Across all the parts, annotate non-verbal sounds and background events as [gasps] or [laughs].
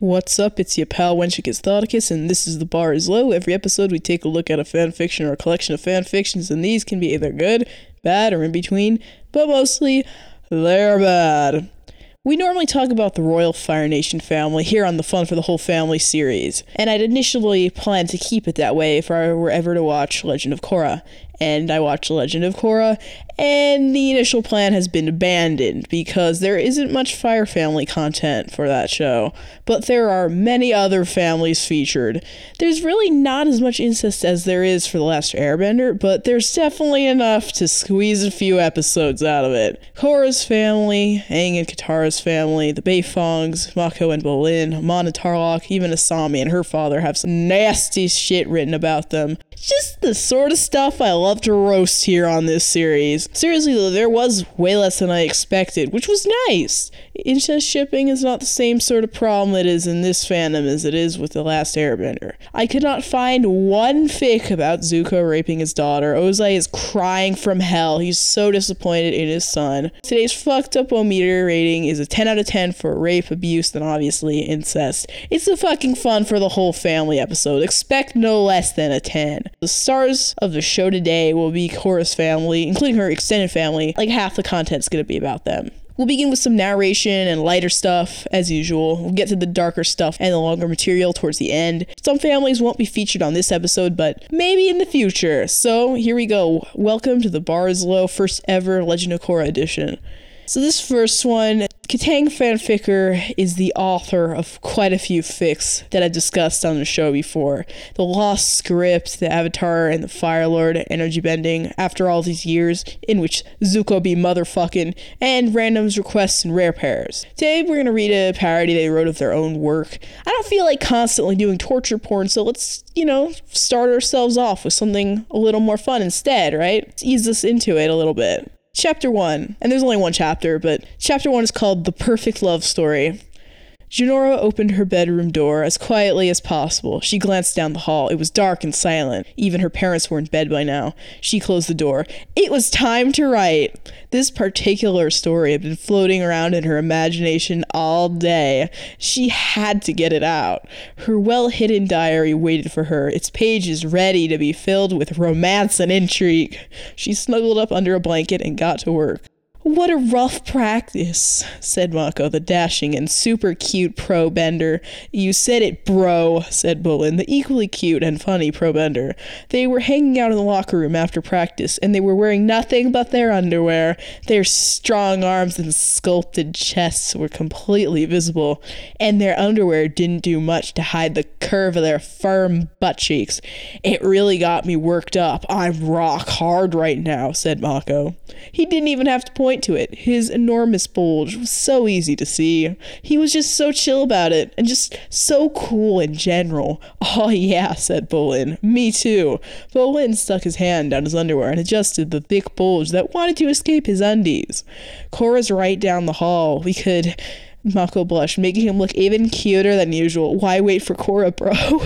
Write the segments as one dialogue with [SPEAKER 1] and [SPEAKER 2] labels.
[SPEAKER 1] What's up? It's your pal Wenchicus Thoticus, and this is The Bar is Low. Every episode, we take a look at a fan fiction or a collection of fan fictions, and these can be either good, bad, or in between, but mostly they're bad. We normally talk about the Royal Fire Nation family here on the Fun for the Whole Family series, and I'd initially planned to keep it that way if I were ever to watch Legend of Korra. And I watched Legend of Korra, and the initial plan has been abandoned because there isn't much Fire Family content for that show. But there are many other families featured. There's really not as much incest as there is for The Last Airbender, but there's definitely enough to squeeze a few episodes out of it. Korra's family, Aang and Katara's family, the Beifongs, Mako and Bolin, Mana Tarlok, even Asami and her father have some nasty shit written about them. Just the sort of stuff I love to roast here on this series. Seriously though, there was way less than I expected, which was nice. Incest shipping is not the same sort of problem it is in this fandom as it is with The Last Airbender. I could not find one fic about Zuko raping his daughter. Ozai is crying from hell. He's so disappointed in his son. Today's fucked up meter rating is a 10 out of 10 for rape, abuse, and obviously incest. It's a fucking fun for the whole family episode. Expect no less than a 10. The stars of the show today will be Korra's family, including her extended family. Like half the content's gonna be about them. We'll begin with some narration and lighter stuff, as usual. We'll get to the darker stuff and the longer material towards the end. Some families won't be featured on this episode, but maybe in the future. So here we go. Welcome to the Bar is Low first ever Legend of Korra edition. So this first one, Katang Fanficker is the author of quite a few fics that I've discussed on the show before. The Lost Script, the Avatar and the Fire Lord energy bending after all these years, in which Zuko be motherfucking, and Random's Requests and Rare Pairs. Today we're gonna read a parody they wrote of their own work. I don't feel like constantly doing torture porn, so let's, you know, start ourselves off with something a little more fun instead, right? Let's ease us into it a little bit. Chapter 1, and there's only one chapter, but chapter 1 is called The Perfect Love Story. Jinora opened her bedroom door as quietly as possible. She glanced down the hall. It was dark and silent. Even her parents were in bed by now. She closed the door. It was time to write. This particular story had been floating around in her imagination all day. She had to get it out. Her well hidden diary waited for her, its pages ready to be filled with romance and intrigue. She snuggled up under a blanket and got to work. What a rough practice, said Mako, the dashing and super cute pro bender. You said it, bro, said Bolin, the equally cute and funny pro bender. They were hanging out in the locker room after practice, and they were wearing nothing but their underwear. Their strong arms and sculpted chests were completely visible, and their underwear didn't do much to hide the curve of their firm butt cheeks. It really got me worked up. I'm rock hard right now, said Mako. He didn't even have to point to it. His enormous bulge was so easy to see. He was just so chill about it and just so cool in general. [laughs] Oh, yeah, said Bolin. Me too. Bolin stuck his hand down his underwear and adjusted the thick bulge that wanted to escape his undies. Korra's right down the hall. We could. Mako blushed, making him look even cuter than usual. Why wait for Cora, bro? [laughs]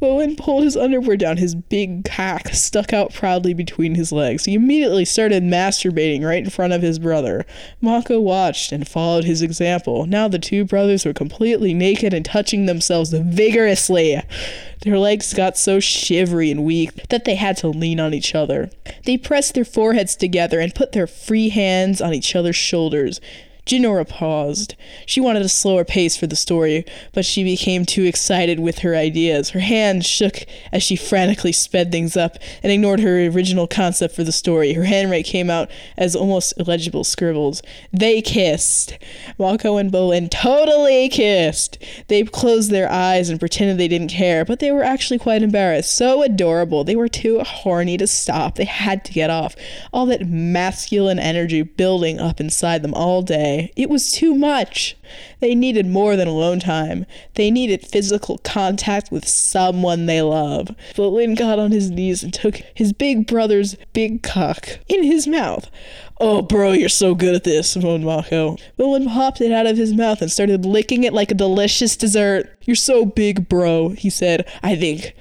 [SPEAKER 1] Bolin pulled his underwear down. His big cock stuck out proudly between his legs. He immediately started masturbating right in front of his brother. Mako watched and followed his example. Now the two brothers were completely naked and touching themselves vigorously. Their legs got so shivery and weak that they had to lean on each other. They pressed their foreheads together and put their free hands on each other's shoulders. Jinora paused. She wanted a slower pace for the story, but she became too excited with her ideas. Her hand shook as she frantically sped things up and ignored her original concept for the story. Her handwriting came out as almost illegible scribbles. They kissed. Mako and Bolin totally kissed. They closed their eyes and pretended they didn't care, but they were actually quite embarrassed. So adorable. They were too horny to stop. They had to get off. All that masculine energy building up inside them all day. It was too much. They needed more than alone time. They needed physical contact with someone they love. Bolin got on his knees and took his big brother's big cock in his mouth. Oh, bro, you're so good at this, moaned Mako. Lin popped it out of his mouth and started licking it like a delicious dessert. You're so big, bro, he said. I think.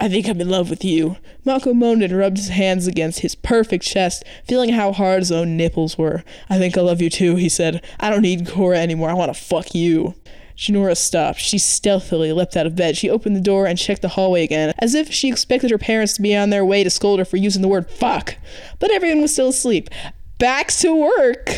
[SPEAKER 1] I think I'm in love with you. Mako moaned and rubbed his hands against his perfect chest, feeling how hard his own nipples were. I think I love you too, he said. I don't need Korra anymore. I want to fuck you. Jinora stopped. She stealthily leapt out of bed. She opened the door and checked the hallway again, as if she expected her parents to be on their way to scold her for using the word fuck. But everyone was still asleep. Back to work!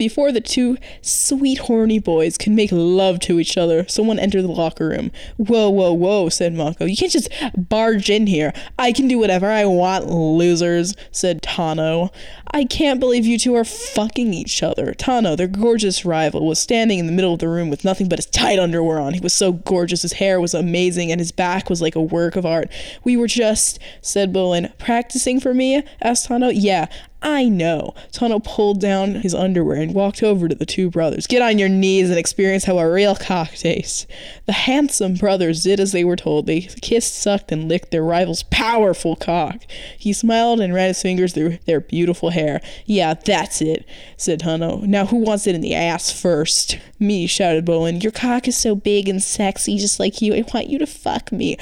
[SPEAKER 1] Before the two sweet, horny boys can make love to each other, someone entered the locker room. Whoa, whoa, whoa, said Mako. You can't just barge in here. I can do whatever I want, losers, said Tahno. I can't believe you two are fucking each other. Tahno, their gorgeous rival, was standing in the middle of the room with nothing but his tight underwear on. He was so gorgeous, his hair was amazing, and his back was like a work of art. We were just, said Bolin, practicing for me? asked Tahno. Yeah, I know. Tahno pulled down his underwear and walked over to the two brothers. Get on your knees and experience how a real cock tastes. The handsome brothers did as they were told. They kissed, sucked, and licked their rival's powerful cock. He smiled and ran his fingers through their beautiful hair. Yeah, that's it, said Tahno. Now who wants it in the ass first? Me, shouted Bolin. Your cock is so big and sexy, just like you. I want you to fuck me.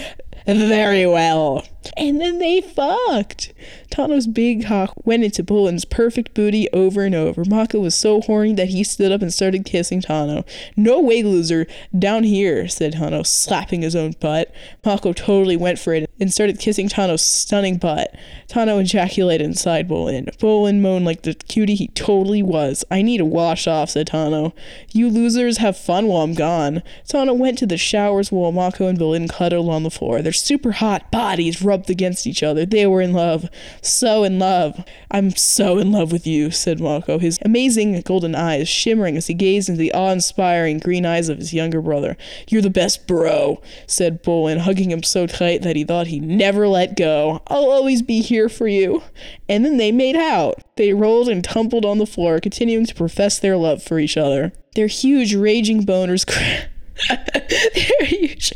[SPEAKER 1] Very well. And then they fucked. Tahno's big cock went into Bolin's perfect booty over and over. Mako was so horny that he stood up and started kissing Tahno. No way, loser. Down here, said Tahno, slapping his own butt. Mako totally went for it and started kissing Tahno's stunning butt. Tahno ejaculated inside Bolin. Bolin moaned like the cutie he totally was. I need a wash off, said Tahno. You losers have fun while I'm gone. Tahno went to the showers while Mako and Bolin cuddled on the floor. Their super hot bodies rubbed against each other. They were in love. So in love. I'm so in love with you, said Mako, his amazing golden eyes shimmering as he gazed into the awe inspiring green eyes of his younger brother. You're the best bro, said Bolin, hugging him so tight that he thought he'd never let go. I'll always be here for you. And then they made out. They rolled and tumbled on the floor, continuing to profess their love for each other. Their huge, raging boners. [laughs] Their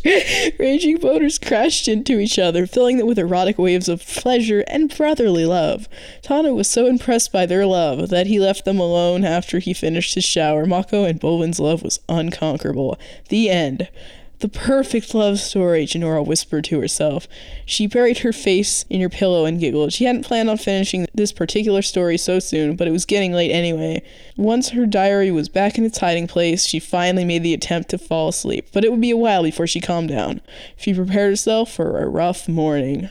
[SPEAKER 1] [laughs] raging boners crashed into each other, filling them with erotic waves of pleasure and brotherly love. Tahno was so impressed by their love that he left them alone after he finished his shower. Mako and Bolin's love was unconquerable. The end. The perfect love story, Jinora whispered to herself. She buried her face in her pillow and giggled. She hadn't planned on finishing this particular story so soon, but it was getting late anyway. Once her diary was back in its hiding place, she finally made the attempt to fall asleep, but it would be a while before she calmed down. She prepared herself for a rough morning.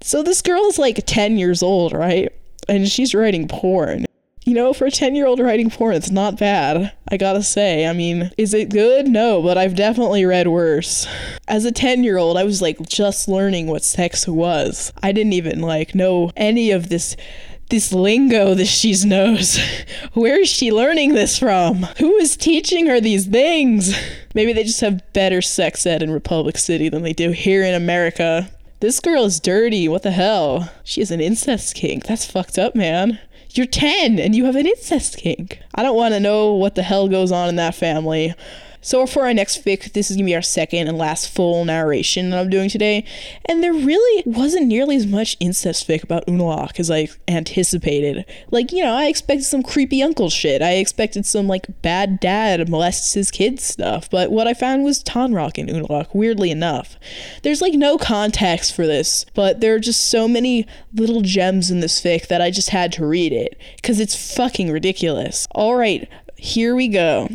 [SPEAKER 1] So this girl is like 10 years old, right? And she's writing porn. You know, for a 10 year old writing porn, it's not bad. I gotta say. I mean, is it good? No, but I've definitely read worse. As a 10 year old, I was like just learning what sex was. I didn't even like know any of this this lingo that she knows. [laughs] Where is she learning this from? Who is teaching her these things? Maybe they just have better sex ed in Republic City than they do here in America. This girl is dirty. What the hell? She is an incest kink. That's fucked up, man. You're 10 and you have an incest kink. I don't want to know what the hell goes on in that family. So for our next fic, this is gonna be our second and last full narration that I'm doing today, and there really wasn't nearly as much incest fic about Unalaq as I anticipated. Like, you know, I expected some creepy uncle shit. I expected some like bad dad molests his kids stuff, but what I found was Tonraq and Unalaq, weirdly enough. There's like no context for this, but there are just so many little gems in this fic that I just had to read it, because it's fucking ridiculous. Alright, here we go.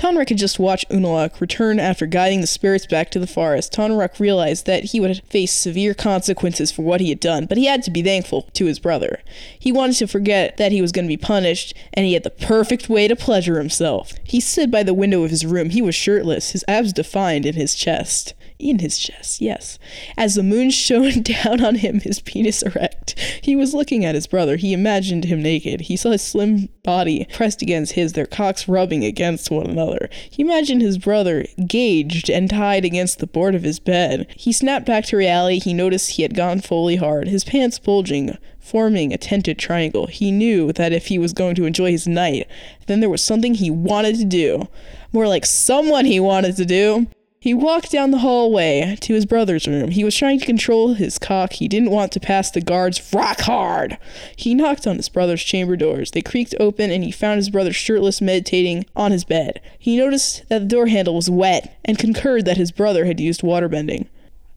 [SPEAKER 1] Tonraq had just watched Unalaq return after guiding the spirits back to the forest. Tonraq realized that he would face severe consequences for what he had done, but he had to be thankful to his brother. He wanted to forget that he was going to be punished, and he had the perfect way to pleasure himself. He stood by the window of his room. He was shirtless, his abs defined in his chest in his chest, yes. As the moon [laughs] shone down on him, his penis erect. He was looking at his brother. He imagined him naked. He saw his slim body pressed against his, their cocks rubbing against one another. He imagined his brother gauged and tied against the board of his bed. He snapped back to reality. He noticed he had gone fully hard, his pants bulging, forming a tented triangle. He knew that if he was going to enjoy his night, then there was something he wanted to do. More like someone he wanted to do. He walked down the hallway to his brother's room. He was trying to control his cock. He didn't want to pass the guards rock hard. He knocked on his brother's chamber doors. They creaked open, and he found his brother shirtless, meditating on his bed. He noticed that the door handle was wet and concurred that his brother had used waterbending.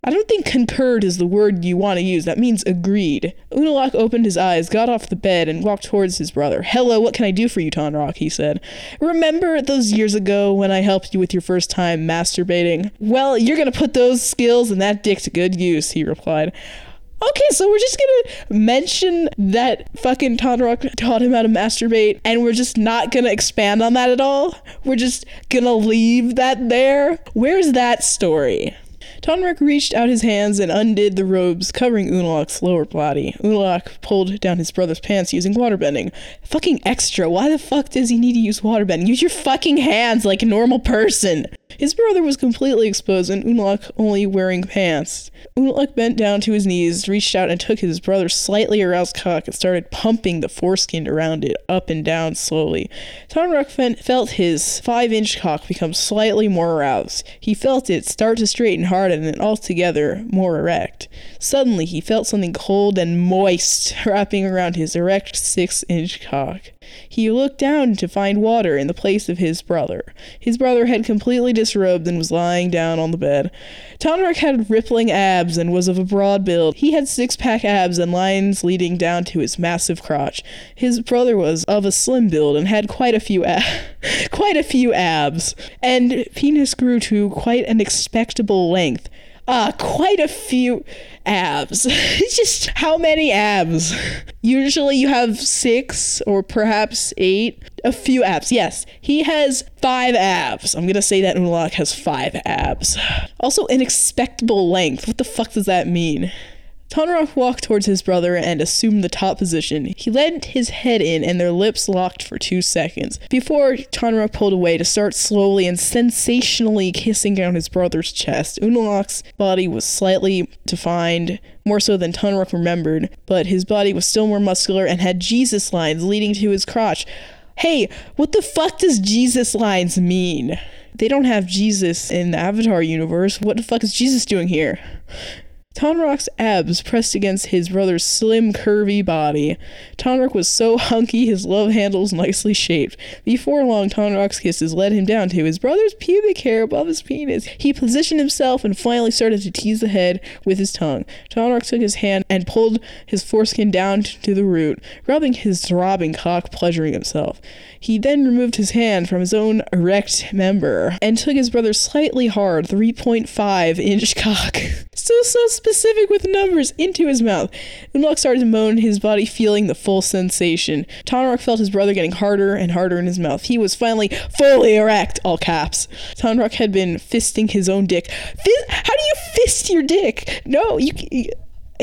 [SPEAKER 1] I don't think concurred is the word you want to use. That means agreed. Unalaq opened his eyes, got off the bed, and walked towards his brother. Hello, what can I do for you, Tonraq? He said. Remember those years ago when I helped you with your first time masturbating? Well, you're gonna put those skills and that dick to good use, he replied. Okay, so we're just gonna mention that fucking Tonraq taught him how to masturbate, and we're just not gonna expand on that at all. We're just gonna leave that there. Where's that story? Tonraq reached out his hands and undid the robes covering Unalaq's lower body. Unalaq pulled down his brother's pants using waterbending. Fucking extra. Why the fuck does he need to use waterbending? Use your fucking hands like a normal person. His brother was completely exposed and Unalaq only wearing pants. Unalaq bent down to his knees, reached out and took his brother's slightly aroused cock and started pumping the foreskin around it up and down slowly. Tonraq felt his five-inch cock become slightly more aroused. He felt it start to straighten harden and altogether more erect. Suddenly he felt something cold and moist [laughs] wrapping around his erect six-inch cock. He looked down to find water in the place of his brother. His brother had completely disrobed and was lying down on the bed. Tonraq had rippling abs and was of a broad build. He had six pack abs and lines leading down to his massive crotch. His brother was of a slim build and had quite a few [laughs] quite a few abs, and penis grew to quite an expectable length. Uh, quite a few abs. [laughs] Just how many abs? Usually you have six or perhaps eight. A few abs. Yes, he has five abs. I'm gonna say that Unalaq has five abs. [sighs] Also, an expectable length. What the fuck does that mean? Tonraq walked towards his brother and assumed the top position. He leaned his head in and their lips locked for two seconds before Tonraq pulled away to start slowly and sensationally kissing down his brother's chest. Unalaq's body was slightly defined, more so than Tonraq remembered, but his body was still more muscular and had Jesus lines leading to his crotch. Hey, what the fuck does Jesus lines mean? They don't have Jesus in the Avatar universe. What the fuck is Jesus doing here? Tonraq's abs pressed against his brother's slim, curvy body. Tonraq was so hunky his love handles nicely shaped. Before long, Tonraq's kisses led him down to his brother's pubic hair above his penis. He positioned himself and finally started to tease the head with his tongue. Tonraq took his hand and pulled his foreskin down to the root, rubbing his throbbing cock, pleasuring himself. He then removed his hand from his own erect member and took his brother's slightly hard 3.5 inch cock. [laughs] So, so specific with numbers into his mouth. Unalaq started to moan, his body feeling the full sensation. Tonraq felt his brother getting harder and harder in his mouth. He was finally fully erect, all caps. Tonraq had been fisting his own dick. Fist, how do you fist your dick? No, you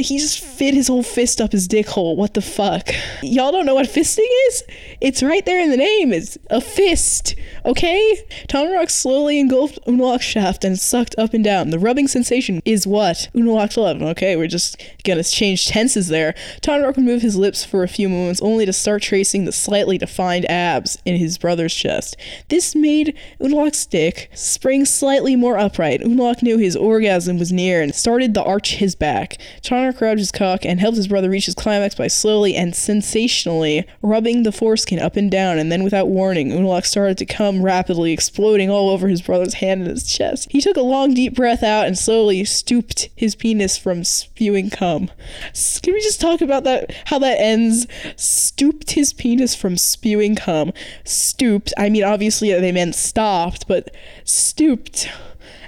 [SPEAKER 1] he just fit his whole fist up his dick hole. What the fuck? Y'all don't know what fisting is? It's right there in the name. It's a fist. Okay? Tonraq slowly engulfed Unalaq's shaft and sucked up and down. The rubbing sensation is what Unalaq loved. Okay, we're just gonna change tenses there. Tonraq removed his lips for a few moments, only to start tracing the slightly defined abs in his brother's chest. This made Unalaq's dick spring slightly more upright. Unalaq knew his orgasm was near and started to arch his back. Grabbed his cock and helped his brother reach his climax by slowly and sensationally rubbing the foreskin up and down, and then without warning, Unalaq started to come rapidly, exploding all over his brother's hand and his chest. He took a long, deep breath out and slowly stooped his penis from spewing cum. Can we just talk about that? How that ends? Stooped his penis from spewing cum. Stooped. I mean, obviously they meant stopped, but stooped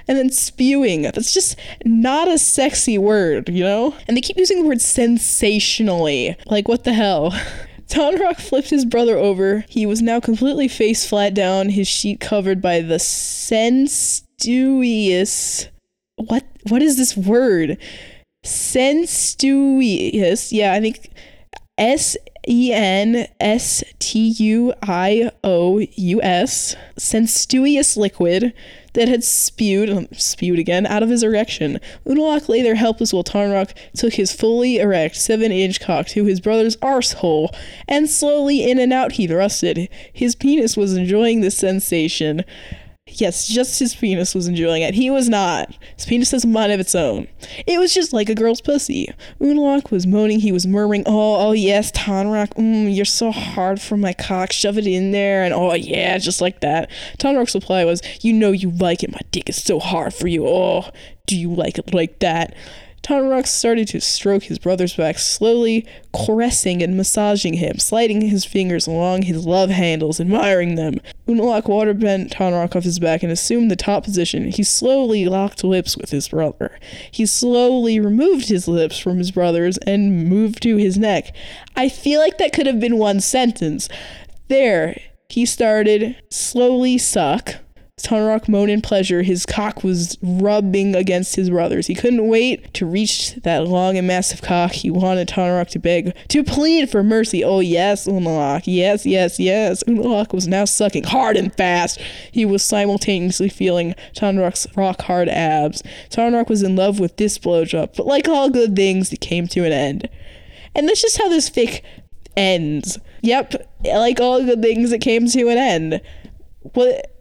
[SPEAKER 1] and then spewing. That's just not a sexy word, you know? And they keep using the word sensationally. Like, what the hell? [laughs] Tonraq flipped his brother over. He was now completely face flat down, his sheet covered by the sensuous. What? What is this word? Sensuous. Yeah, I think S E N S T U I O U S. Senstuous liquid that had spewed, um, spewed again, out of his erection. Unalaq lay there helpless while Tonraq took his fully erect seven inch cock to his brother's arsehole, and slowly in and out he thrusted. His penis was enjoying the sensation. Yes, just his penis was enjoying it. He was not. His penis has a mind of its own. It was just like a girl's pussy. Unalaq was moaning. He was murmuring, "Oh, oh yes, Tonraq, mm, you're so hard for my cock. Shove it in there." And oh yeah, just like that. Tonraq's reply was, "You know you like it. My dick is so hard for you. Oh, do you like it like that?" Tonraq started to stroke his brother's back slowly, caressing and massaging him, sliding his fingers along his love handles, admiring them. Unalaq water bent Tonraq off his back and assumed the top position. He slowly locked lips with his brother. He slowly removed his lips from his brother's and moved to his neck. I feel like that could have been one sentence. There, he started slowly suck Tonraq moaned in pleasure. His cock was rubbing against his brother's. He couldn't wait to reach that long and massive cock. He wanted Tonraq to beg, to plead for mercy. Oh, yes, Unalaq. Yes, yes, yes. Unalaq was now sucking hard and fast. He was simultaneously feeling Tonraq's rock hard abs. Tonraq was in love with this blowjob, but like all good things, it came to an end. And that's just how this fic ends. Yep, like all good things, it came to an end. What?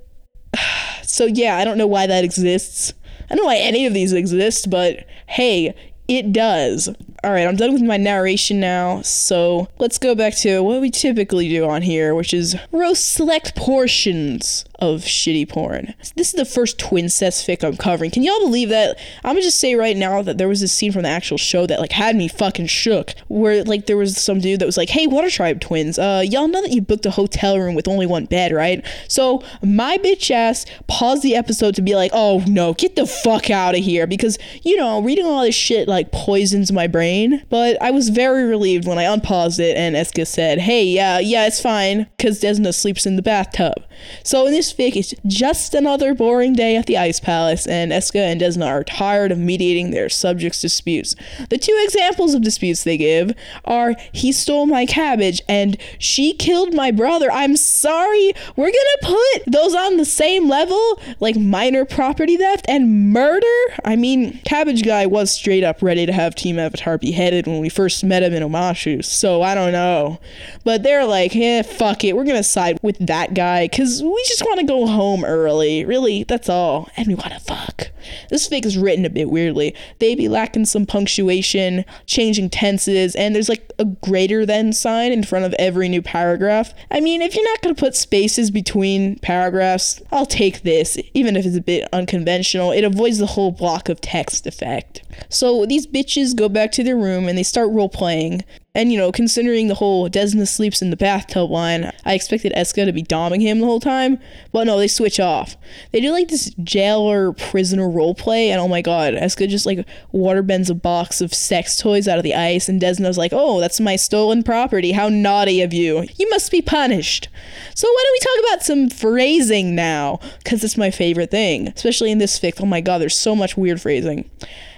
[SPEAKER 1] So yeah, I don't know why that exists. I don't know why any of these exist, but hey, it does. All right, I'm done with my narration now, so let's go back to what we typically do on here, which is roast select portions of shitty porn. This is the first twincest fic I'm covering. Can y'all believe that? I'm gonna just say right now that there was this scene from the actual show that like had me fucking shook, where like there was some dude that was like, "Hey, Water Tribe twins, uh, y'all know that you booked a hotel room with only one bed, right?" So my bitch ass paused the episode to be like, "Oh no, get the fuck out of here," because you know reading all this shit like poisons my brain. But I was very relieved when I unpaused it and Eska said, "Hey, yeah, yeah, it's fine," because Desna sleeps in the bathtub. So in this fic, it's just another boring day at the Ice Palace, and Eska and Desna are tired of mediating their subjects' disputes. The two examples of disputes they give are he stole my cabbage and she killed my brother. I'm sorry, we're gonna put those on the same level, like minor property theft and murder? I mean, Cabbage Guy was straight up ready to have Team Avatar beheaded when we first met him in Omashu, so I don't know. But they're like, eh, fuck it, we're gonna side with that guy, because we just want to go home early. Really, that's all. And we want to fuck. This fic is written a bit weirdly. They be lacking some punctuation, changing tenses, and there's like a greater than sign in front of every new paragraph. I mean, if you're not gonna put spaces between paragraphs, I'll take this, even if it's a bit unconventional. It avoids the whole block of text effect. So these bitches go back to their room and they start role playing. And you know, considering the whole Desna sleeps in the bathtub line, I expected Eska to be doming him the whole time. But no, they switch off. They do like this jailer prisoner role play, and oh my god, Eska just like waterbends a box of sex toys out of the ice, and Desna's like, oh, that's my stolen property. How naughty of you. You must be punished. So why don't we talk about some phrasing now? Because it's my favorite thing, especially in this fic. Oh my god, there's so much weird phrasing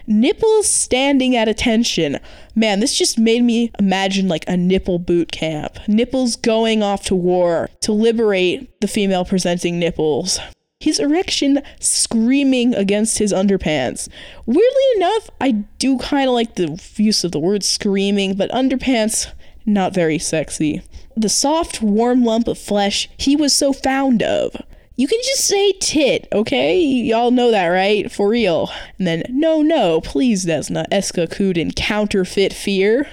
[SPEAKER 1] nipples standing at attention. Man, this just made me imagine like a nipple boot camp. Nipples going off to war to liberate the female presenting nipples. His erection screaming against his underpants. Weirdly enough, I do kind of like the use of the word screaming, but underpants, not very sexy. The soft, warm lump of flesh he was so fond of. You can just say tit, okay? Y'all know that, right? For real. And then, no, no, please, Desna, Eska Kuden, counterfeit fear.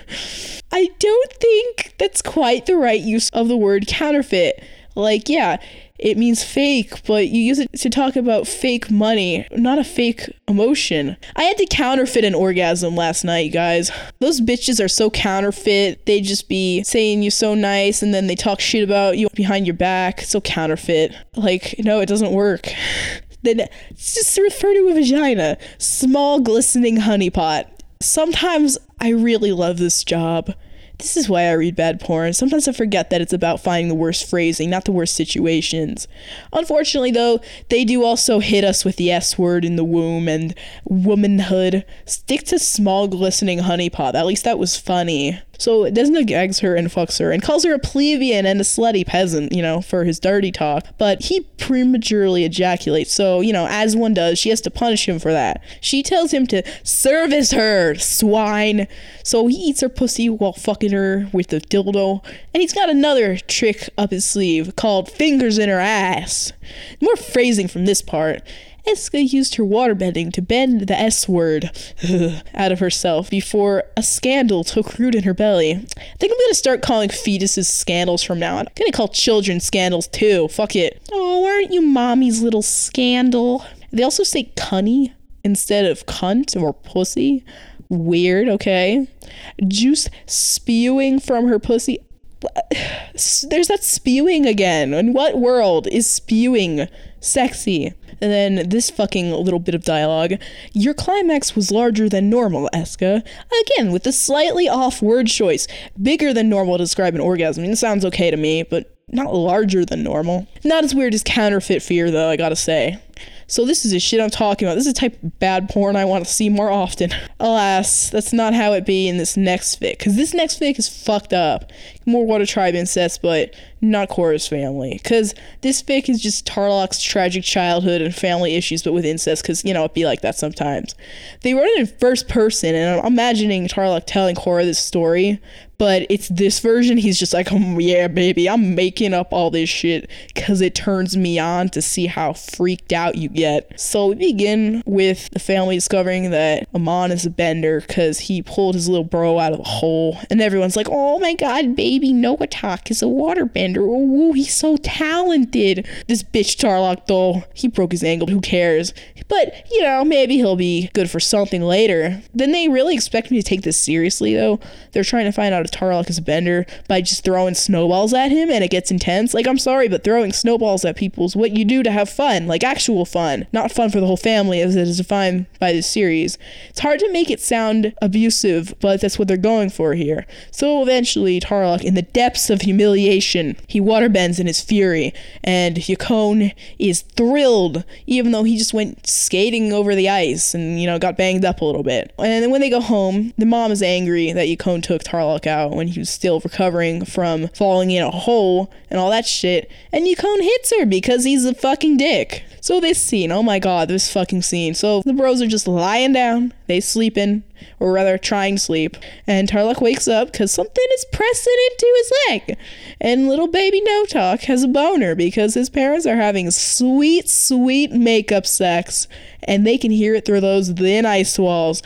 [SPEAKER 1] I don't think that's quite the right use of the word counterfeit. Like, yeah, it means fake, but you use it to talk about fake money, not a fake emotion. I had to counterfeit an orgasm last night, guys. Those bitches are so counterfeit. They just be saying you're so nice and then they talk shit about you behind your back. So counterfeit. Like, no, it doesn't work. [laughs] then it's just refer to a vagina. Small glistening honeypot. Sometimes I really love this job. This is why I read bad porn. Sometimes I forget that it's about finding the worst phrasing, not the worst situations. Unfortunately, though, they do also hit us with the S word in the womb and womanhood. Stick to small glistening honeypot. At least that was funny. So Desna gags her and fucks her and calls her a plebeian and a slutty peasant, you know, for his dirty talk. But he prematurely ejaculates. So, you know, as one does, she has to punish him for that. She tells him to service her, swine. So he eats her pussy while fucking her with the dildo. And he's got another trick up his sleeve called fingers in her ass. More phrasing from this part. Eska used her waterbending to bend the S word [laughs] out of herself before a scandal took root in her belly. I think I'm gonna start calling fetuses scandals from now on. I'm gonna call children scandals too. Fuck it. Oh, aren't you mommy's little scandal? They also say cunny instead of cunt or pussy. Weird, okay? Juice spewing from her pussy. [sighs] There's that spewing again. In what world is spewing sexy? And then this fucking little bit of dialogue. Your climax was larger than normal, Eska. Again, with a slightly off word choice. Bigger than normal to describe an orgasm. I mean, it sounds okay to me, but not larger than normal. Not as weird as counterfeit fear, though, I gotta say. So this is the shit I'm talking about. This is the type of bad porn I want to see more often. [laughs] Alas, that's not how it be in this next fic. Because this next fic is fucked up. More Water Tribe incest, but not Korra's family. Because this fic is just Tarlok's tragic childhood and family issues, but with incest, because, you know, it be like that sometimes. They wrote it in first person, and I'm imagining Tarlok telling Korra this story, but it's this version he's just like oh, yeah baby i'm making up all this shit because it turns me on to see how freaked out you get. So we begin with the family discovering that amon is a bender because he pulled his little bro out of a hole and everyone's like oh my god baby noatak is a waterbender oh he's so talented. This bitch tarlok though he broke his ankle who cares? But you know maybe he'll be good for something later. Then they really expect me to take this seriously though. They're trying to find out A bender by just throwing snowballs at him and it gets intense. Like, I'm sorry, but throwing snowballs at people is what you do to have fun, like actual fun, not fun for the whole family as it is defined by this series. It's hard to make it sound abusive, but that's what they're going for here. So eventually, Tarlok, in the depths of humiliation, he waterbends in his fury, and Yakone is thrilled, even though he just went skating over the ice and, you know, got banged up a little bit. And then when they go home, the mom is angry that Yakone took Tarlok out out when he was still recovering from falling in a hole and all that shit. And Yakone hits her because he's a fucking dick. So this scene, oh my god, this fucking scene. So the bros are just lying down, they sleeping, or rather trying to sleep, and Tarlok wakes up because something is pressing into his leg. And little baby Noatak has a boner because his parents are having sweet, sweet makeup sex, and they can hear it through those thin ice walls.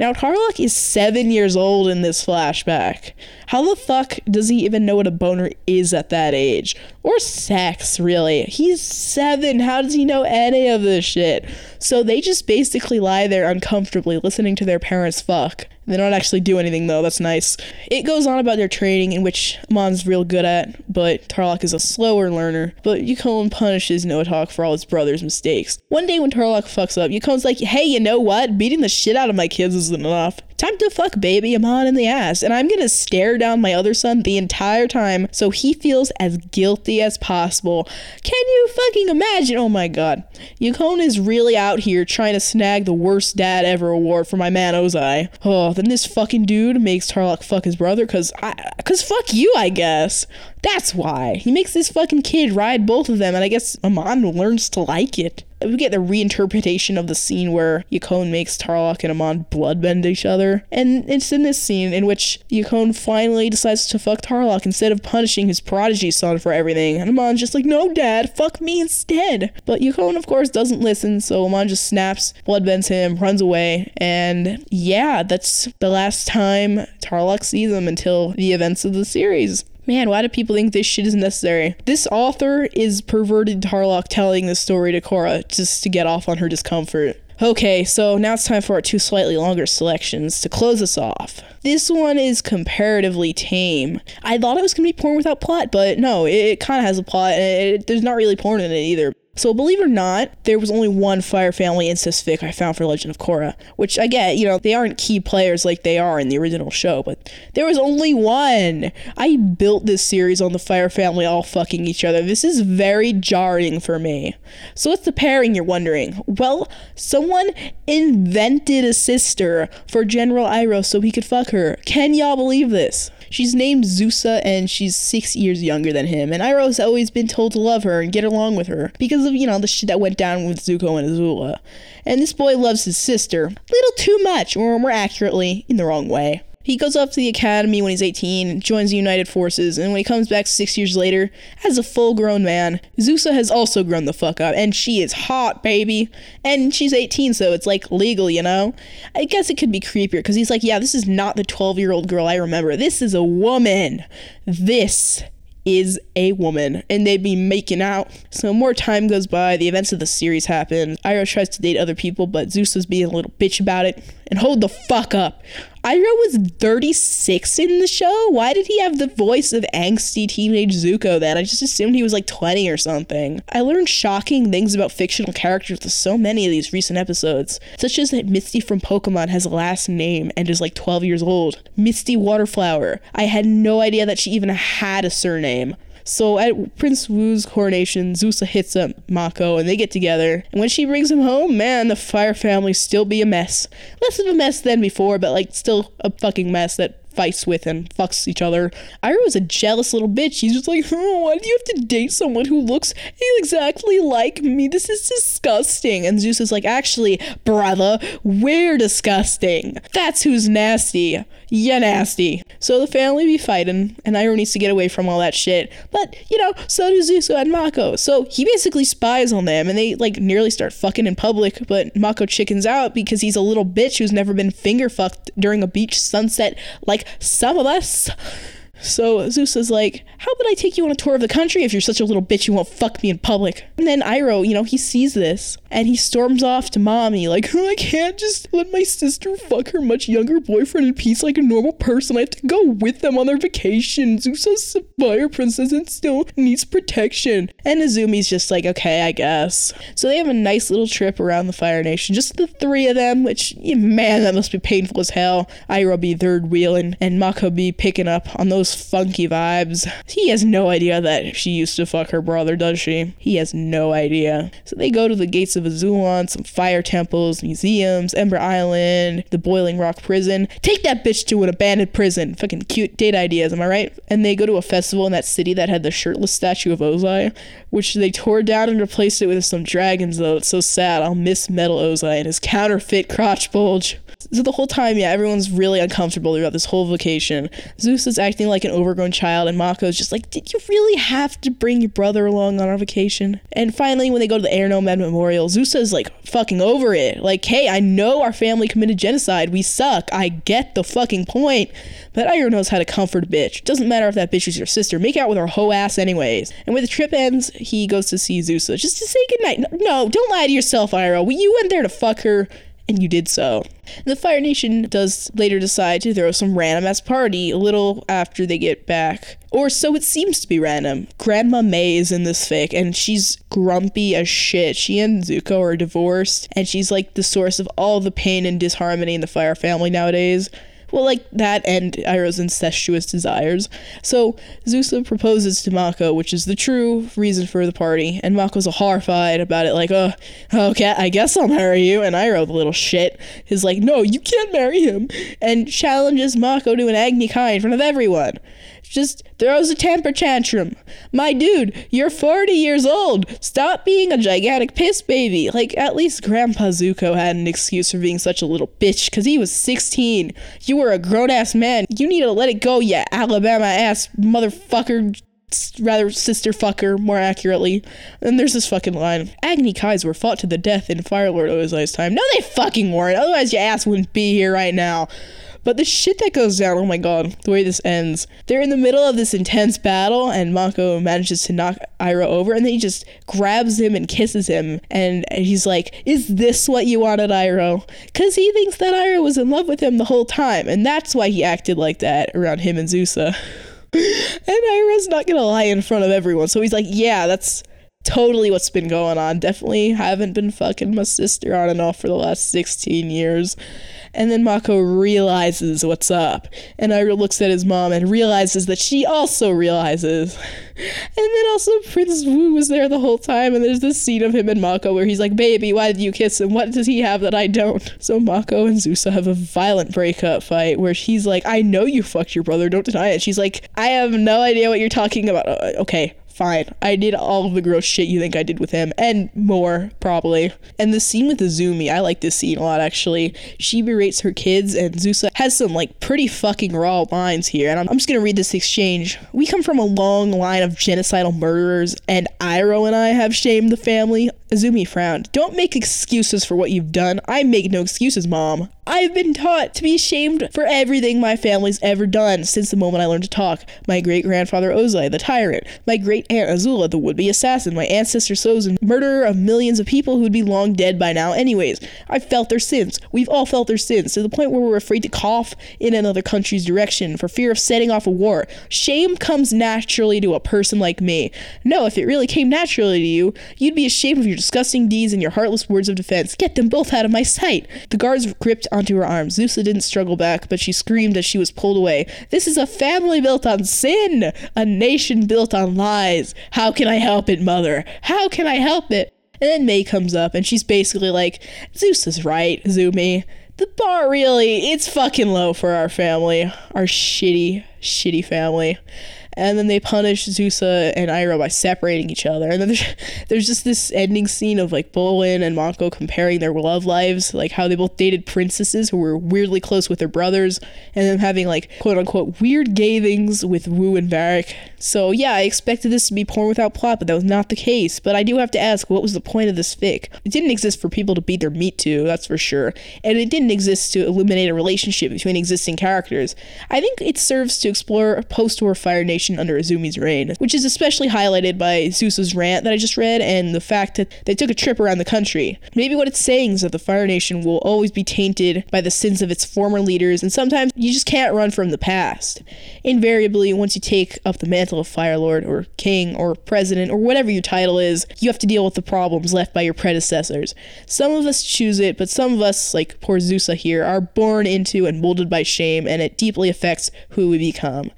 [SPEAKER 1] Now, Tarlok is seven years old in this flashback. How the fuck does he even know what a boner is at that age? Or sex, really? He's seven. How does he know any of this shit? So they just basically lie there uncomfortably listening to their parents fuck. They don't actually do anything though, that's nice. It goes on about their training, in which Amon's real good at, but Tarlok is a slower learner. But Yakone punishes Noatak for all his brother's mistakes. One day when Tarlok fucks up, Yakone's like, hey, you know what? Beating the shit out of my kids isn't enough. Time to fuck baby Amon in the ass, and I'm gonna stare down my other son the entire time so he feels as guilty as possible. Can you fucking imagine? Oh my god. Yakone is really out here trying to snag the worst dad ever award for my man Ozai. Oh, then this fucking dude makes Tarlok fuck his brother cause I cause fuck you, I guess. That's why. He makes this fucking kid ride both of them, and I guess Amon learns to like it we get the reinterpretation of the scene where Yakone makes Tarlok and Amon bloodbend each other. And it's in this scene in which Yakone finally decides to fuck Tarlok instead of punishing his prodigy son for everything. And Amon's just like, no, dad, fuck me instead. But Yakone, of course, doesn't listen, so Amon just snaps, bloodbends him, runs away. And yeah, that's the last time Tarlok sees him until the events of the series. Man, why do people think this shit is necessary? This author is perverted Tarlok telling this story to Korra just to get off on her discomfort. Okay, so now it's time for our two slightly longer selections to close us off. This one is comparatively tame. I thought it was gonna be porn without plot, but no, it, it kind of has a plot. And it, there's not really porn in it either. So believe it or not, there was only one Fire Family incest fic I found for Legend of Korra, which I get, you know, they aren't key players like they are in the original show, but there was only one. I built this series on the Fire Family all fucking each other. This is very jarring for me. So what's the pairing you're wondering? Well, someone invented a sister for General Iroh so he could fuck her. Can y'all believe this? She's named Zusa and she's six years younger than him. And Iroh's always been told to love her and get along with her because of, you know, the shit that went down with Zuko and Azula. And this boy loves his sister a little too much, or more accurately, in the wrong way. He goes off to the academy when he's 18, joins the United Forces, and when he comes back six years later, as a full grown man, Zusa has also grown the fuck up, and she is hot, baby. And she's 18, so it's like legal, you know? I guess it could be creepier, because he's like, yeah, this is not the 12 year old girl I remember. This is a woman. This is a woman and they'd be making out. So more time goes by, the events of the series happen. Iroh tries to date other people, but Zeus is being a little bitch about it. And hold the fuck up. Iroh was 36 in the show? Why did he have the voice of angsty teenage Zuko then? I just assumed he was like 20 or something. I learned shocking things about fictional characters with so many of these recent episodes, such as that Misty from Pokemon has a last name and is like 12 years old. Misty Waterflower. I had no idea that she even had a surname. So at Prince Wu's coronation, Zusa hits up Mako and they get together. And when she brings him home, man, the Fire family still be a mess. Less of a mess than before, but like still a fucking mess that fights with and fucks each other. Iroh is a jealous little bitch. He's just like, oh, why do you have to date someone who looks exactly like me? This is disgusting. And Zeus is like, actually, brother, we're disgusting. That's who's nasty. Yeah, nasty. So the family be fighting, and Iroh needs to get away from all that shit. But, you know, so do Zusa and Mako. So he basically spies on them, and they, like, nearly start fucking in public, but Mako chickens out because he's a little bitch who's never been finger fucked during a beach sunset like some of us. So Zeus is like, How about I take you on a tour of the country if you're such a little bitch you won't fuck me in public? And then Iroh, you know, he sees this and he storms off to mommy, like, oh, [laughs] I can't just let my sister fuck her much younger boyfriend in peace like a normal person. I have to go with them on their vacation. Zeus is a fire princess and still needs protection. And Izumi's just like, Okay, I guess. So they have a nice little trip around the Fire Nation, just the three of them, which, man, that must be painful as hell. Iroh be third wheeling and Mako be picking up on those funky vibes. He has no idea that she used to fuck her brother, does she? He has no idea. So they go to the gates of Azulon, some fire temples, museums, Ember Island, the Boiling Rock prison. Take that bitch to an abandoned prison. Fucking cute date ideas, am I right? And they go to a festival in that city that had the shirtless statue of Ozai, which they tore down and replaced it with some dragons, though. It's so sad. I'll miss Metal Ozai and his counterfeit crotch bulge. So the whole time, yeah, everyone's really uncomfortable throughout this whole vacation. Zeus is acting like an overgrown child, and Mako's just like, Did you really have to bring your brother along on our vacation? And finally, when they go to the Air Nomad Memorial, Zeus is like fucking over it. Like, hey, I know our family committed genocide. We suck. I get the fucking point. But Iroh knows how to comfort a bitch. Doesn't matter if that bitch is your sister. Make out with her hoe ass anyways. And when the trip ends, he goes to see Zeus just to say goodnight. No, don't lie to yourself, Iroh. You went there to fuck her and you did so. The Fire Nation does later decide to throw some random ass party a little after they get back. Or so it seems to be random. Grandma Mai is in this fic and she's grumpy as shit. She and Zuko are divorced and she's like the source of all the pain and disharmony in the Fire family nowadays. Well, like that and Iroh's incestuous desires. So Zusa proposes to Mako, which is the true reason for the party, and Mako's horrified about it, like, oh, okay, I guess I'll marry you. And Iroh, the little shit, is like, no, you can't marry him, and challenges Mako to an Agni Kai in front of everyone just throws a temper tantrum. My dude, you're 40 years old. Stop being a gigantic piss baby. Like, at least Grandpa Zuko had an excuse for being such a little bitch, because he was 16. You were a grown ass man. You need to let it go, you Alabama ass motherfucker. Rather, sister fucker, more accurately. And there's this fucking line Agni Kais were fought to the death in Firelord Ozai's time. No, they fucking weren't. Otherwise, your ass wouldn't be here right now. But the shit that goes down, oh my god, the way this ends. They're in the middle of this intense battle, and Mako manages to knock Iroh over, and then he just grabs him and kisses him. And he's like, Is this what you wanted, Iroh? Because he thinks that Iroh was in love with him the whole time, and that's why he acted like that around him and Zusa. [laughs] and Iroh's not gonna lie in front of everyone, so he's like, Yeah, that's totally what's been going on. Definitely haven't been fucking my sister on and off for the last 16 years. And then Mako realizes what's up. And Iroh looks at his mom and realizes that she also realizes. And then also Prince Wu was there the whole time. And there's this scene of him and Mako where he's like, Baby, why did you kiss him? What does he have that I don't? So Mako and Zusa have a violent breakup fight where he's like, I know you fucked your brother. Don't deny it. She's like, I have no idea what you're talking about. Uh, okay, fine. I did all of the gross shit you think I did with him, and more, probably. And the scene with Izumi, I like this scene a lot, actually. She berates her kids, and Zusa has some, like, pretty fucking raw lines here. And I'm, I'm just gonna read this exchange. We come from a long line of genocidal murderers, and Iroh and I have shamed the family. Izumi frowned. Don't make excuses for what you've done. I make no excuses, Mom. I've been taught to be ashamed for everything my family's ever done since the moment I learned to talk. My great grandfather Ozai, the tyrant. My great aunt Azula, the would be assassin. My ancestor Sozin, murderer of millions of people who'd be long dead by now, anyways. I've felt their sins. We've all felt their sins to the point where we're afraid to cough in another country's direction for fear of setting off a war. Shame comes naturally to a person like me. No, if it really came naturally to you, you'd be ashamed of your disgusting deeds and your heartless words of defense. Get them both out of my sight. The guards gripped onto her arms. Zusa didn't struggle back, but she screamed as she was pulled away. This is a family built on sin, a nation built on lies. How can I help it, mother? How can I help it? And then Mai comes up and she's basically like, Zeus is right, Zumi. The bar really, it's fucking low for our family. Our shitty, shitty family and then they punish Zusa and Iroh by separating each other. And then there's, [laughs] there's just this ending scene of like Bolin and Mako comparing their love lives, like how they both dated princesses who were weirdly close with their brothers, and them having like quote unquote weird gay things with Wu and Varrick. So yeah, I expected this to be porn without plot, but that was not the case. But I do have to ask, what was the point of this fic? It didn't exist for people to beat their meat to, that's for sure, and it didn't exist to illuminate a relationship between existing characters. I think it serves to explore post-war Fire Nation under Izumi's reign, which is especially highlighted by Zusa's rant that I just read and the fact that they took a trip around the country. Maybe what it's saying is that the Fire Nation will always be tainted by the sins of its former leaders, and sometimes you just can't run from the past. Invariably, once you take up the mantle of Fire Lord or King or President or whatever your title is, you have to deal with the problems left by your predecessors. Some of us choose it, but some of us, like poor Zusa here, are born into and molded by shame, and it deeply affects who we become.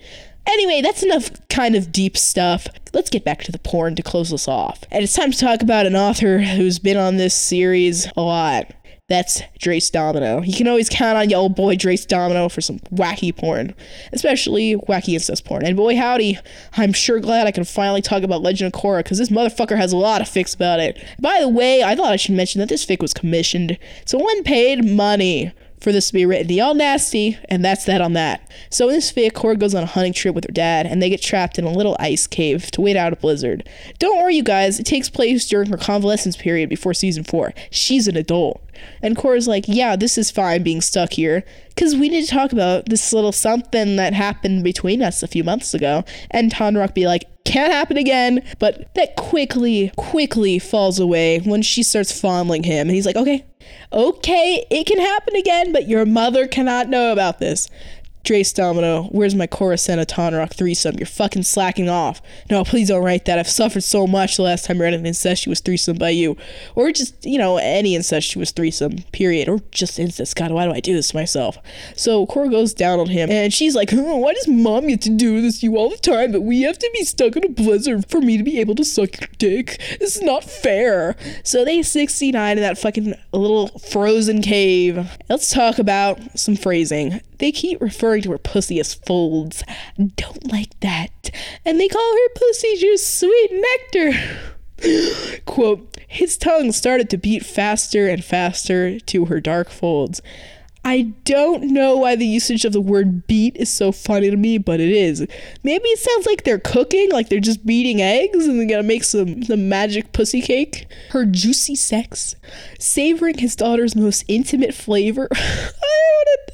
[SPEAKER 1] Anyway, that's enough kind of deep stuff. Let's get back to the porn to close this off. And it's time to talk about an author who's been on this series a lot. That's Drace Domino. You can always count on your old boy Drace Domino for some wacky porn, especially wacky incest porn. And boy, howdy, I'm sure glad I can finally talk about Legend of Korra because this motherfucker has a lot of fics about it. By the way, I thought I should mention that this fic was commissioned, so one paid money for this to be written. Y'all nasty, and that's that on that. So in this fic, Korra goes on a hunting trip with her dad, and they get trapped in a little ice cave to wait out a blizzard. Don't worry, you guys, it takes place during her convalescence period before season 4. She's an adult. And Korra's like, yeah, this is fine being stuck here, because we need to talk about this little something that happened between us a few months ago. And Tonraq be like, can't happen again, but that quickly, quickly falls away when she starts fondling him. And he's like, okay, okay, it can happen again, but your mother cannot know about this. Drace Domino, where's my Korra Senna Tonraq threesome? You're fucking slacking off. No, please don't write that. I've suffered so much the last time I read an incestuous threesome by you. Or just, you know, any incestuous threesome, period. Or just incest. God, why do I do this to myself? So Korra goes down on him, and she's like, oh, why does mom get to do this to you all the time, but we have to be stuck in a blizzard for me to be able to suck your dick? This is not fair. So they 69 in that fucking little frozen cave. Let's talk about some phrasing. They keep referring to her pussy as folds. Don't like that. And they call her pussy just sweet nectar. [gasps] Quote, his tongue started to beat faster and faster to her dark folds. I don't know why the usage of the word beat is so funny to me, but it is. Maybe it sounds like they're cooking, like they're just beating eggs and they're gonna make some, some magic pussy cake. Her juicy sex, savoring his daughter's most intimate flavor. [laughs] I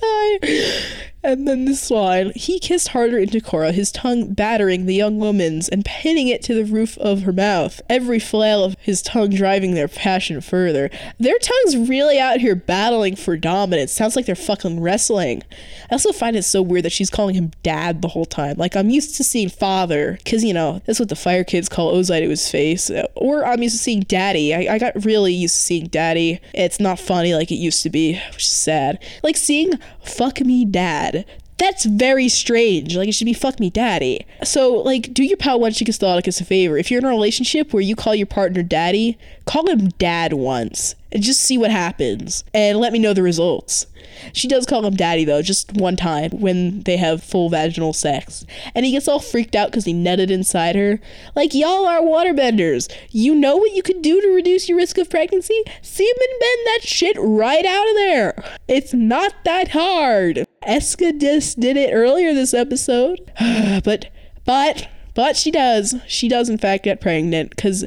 [SPEAKER 1] wanna die. And then this line He kissed harder into Korra, his tongue battering the young woman's and pinning it to the roof of her mouth, every flail of his tongue driving their passion further. Their tongues really out here battling for dominance. Sounds like they're fucking wrestling. I also find it so weird that she's calling him dad the whole time. Like, I'm used to seeing father, because, you know, that's what the fire kids call Ozai to his face. Or I'm used to seeing daddy. I, I got really used to seeing daddy. It's not funny like it used to be, which is sad. Like, seeing fuck me dad that's very strange. Like it should be fuck me daddy. So like do your pal once you us a favor. If you're in a relationship where you call your partner daddy, call him dad once and just see what happens and let me know the results. She does call him daddy though, just one time when they have full vaginal sex. And he gets all freaked out because he nutted inside her. Like, y'all are waterbenders. You know what you could do to reduce your risk of pregnancy? Semen bend that shit right out of there. It's not that hard. Eska just did it earlier this episode. [sighs] but, but, but she does. She does, in fact, get pregnant because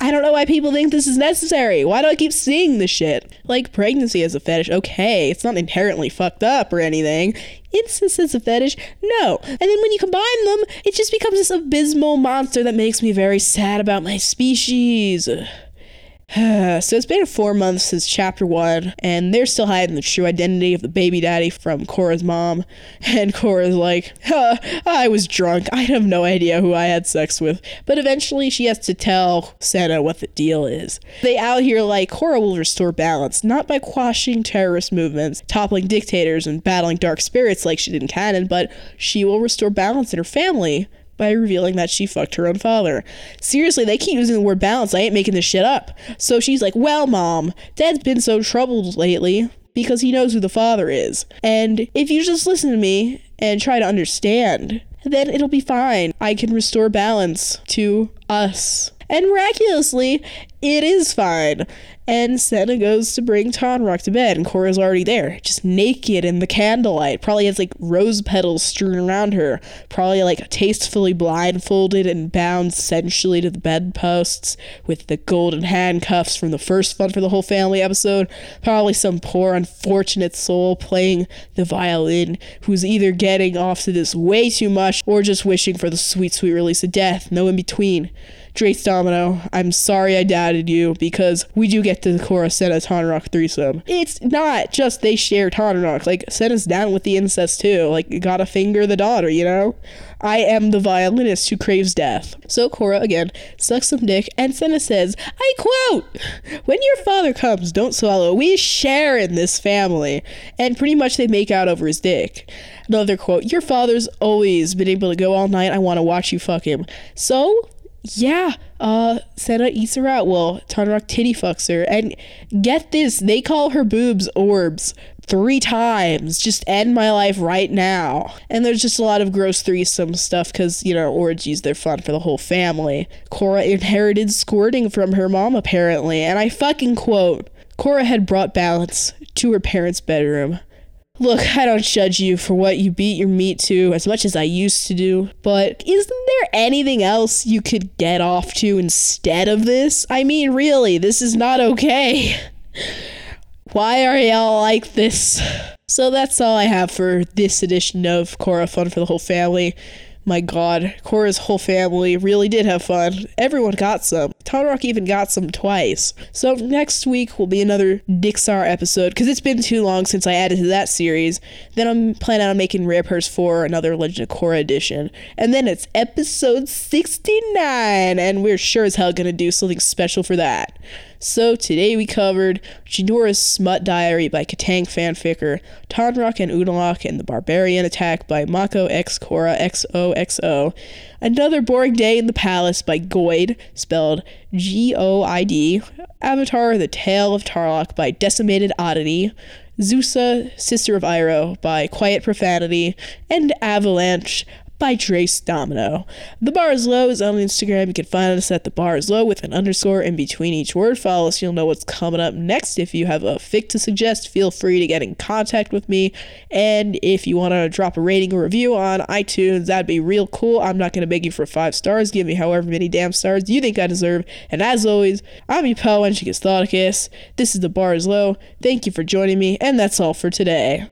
[SPEAKER 1] I don't know why people think this is necessary. Why do I keep seeing this shit? Like, pregnancy as a fetish, okay, it's not inherently fucked up or anything. Incest as a fetish, no. And then when you combine them, it just becomes this abysmal monster that makes me very sad about my species. [sighs] so it's been four months since chapter one, and they're still hiding the true identity of the baby daddy from Korra's mom. [laughs] And Korra's like, huh, I was drunk. I have no idea who I had sex with. But eventually she has to tell Senna what the deal is. They out here like Korra will restore balance, not by quashing terrorist movements, toppling dictators, and battling dark spirits like she did in canon, but she will restore balance in her family by revealing that she fucked her own father. Seriously, they keep using the word balance. I ain't making this shit up. So she's like, Well, mom, dad's been so troubled lately because he knows who the father is. And if you just listen to me and try to understand, then it'll be fine. I can restore balance to us. And miraculously, it is fine. And Senna goes to bring Tonraq to bed, and Korra's already there, just naked in the candlelight. Probably has like rose petals strewn around her. Probably like tastefully blindfolded and bound sensually to the bedposts with the golden handcuffs from the first Fun for the Whole Family episode. Probably some poor unfortunate soul playing the violin who's either getting off to this way too much or just wishing for the sweet, sweet release of death. No in between. Drace Domino, I'm sorry I doubted you because we do get to the Korra Senna Tonraq threesome. It's not just they share Tonraq. Like, Senna's down with the incest too. Like, gotta finger the daughter, you know? I am the violinist who craves death. So Korra, again, sucks some dick, and Senna says, I quote, When your father comes, don't swallow. We share in this family. And pretty much they make out over his dick. Another quote, Your father's always been able to go all night. I want to watch you fuck him. So yeah, uh, Senna eats her out. Well, Tonraq titty fucks her. And get this, they call her boobs orbs three times. Just end my life right now. And there's just a lot of gross threesome stuff because, you know, orgies, they're fun for the whole family. Korra inherited squirting from her mom, apparently. And I fucking quote Korra had brought balance to her parents' bedroom. Look, I don't judge you for what you beat your meat to as much as I used to do, but isn't there anything else you could get off to instead of this? I mean, really, this is not okay. [laughs] Why are y'all like this? So that's all I have for this edition of Korra Fun for the Whole Family my god, Korra's whole family really did have fun. Everyone got some. Tonraq even got some twice. So next week will be another Dixar episode because it's been too long since I added to that series. Then I'm planning on making Rare Purse 4 another Legend of Korra edition. And then it's episode 69, and we're sure as hell gonna do something special for that. So today we covered Jinora's Smut Diary by Katang Fanficker, Tonraq and Unalaq and the Barbarian Attack by Mako X Korra XOXO, Another Boring Day in the Palace by Goid, spelled G O I D, Avatar The Tale of Tarlok by Decimated Oddity, Zusa, Sister of Iroh by Quiet Profanity, and Avalanche by Drace Domino. The Bar is Low is on Instagram. You can find us at The Bar is Low with an underscore in between each word. Follow us, you'll know what's coming up next. If you have a fic to suggest, feel free to get in contact with me. And if you want to drop a rating or review on iTunes, that'd be real cool. I'm not going to beg you for five stars. Give me however many damn stars you think I deserve. And as always, I'm your pal, Wenchicus Thoticus. This is The Bar is Low. Thank you for joining me, and that's all for today.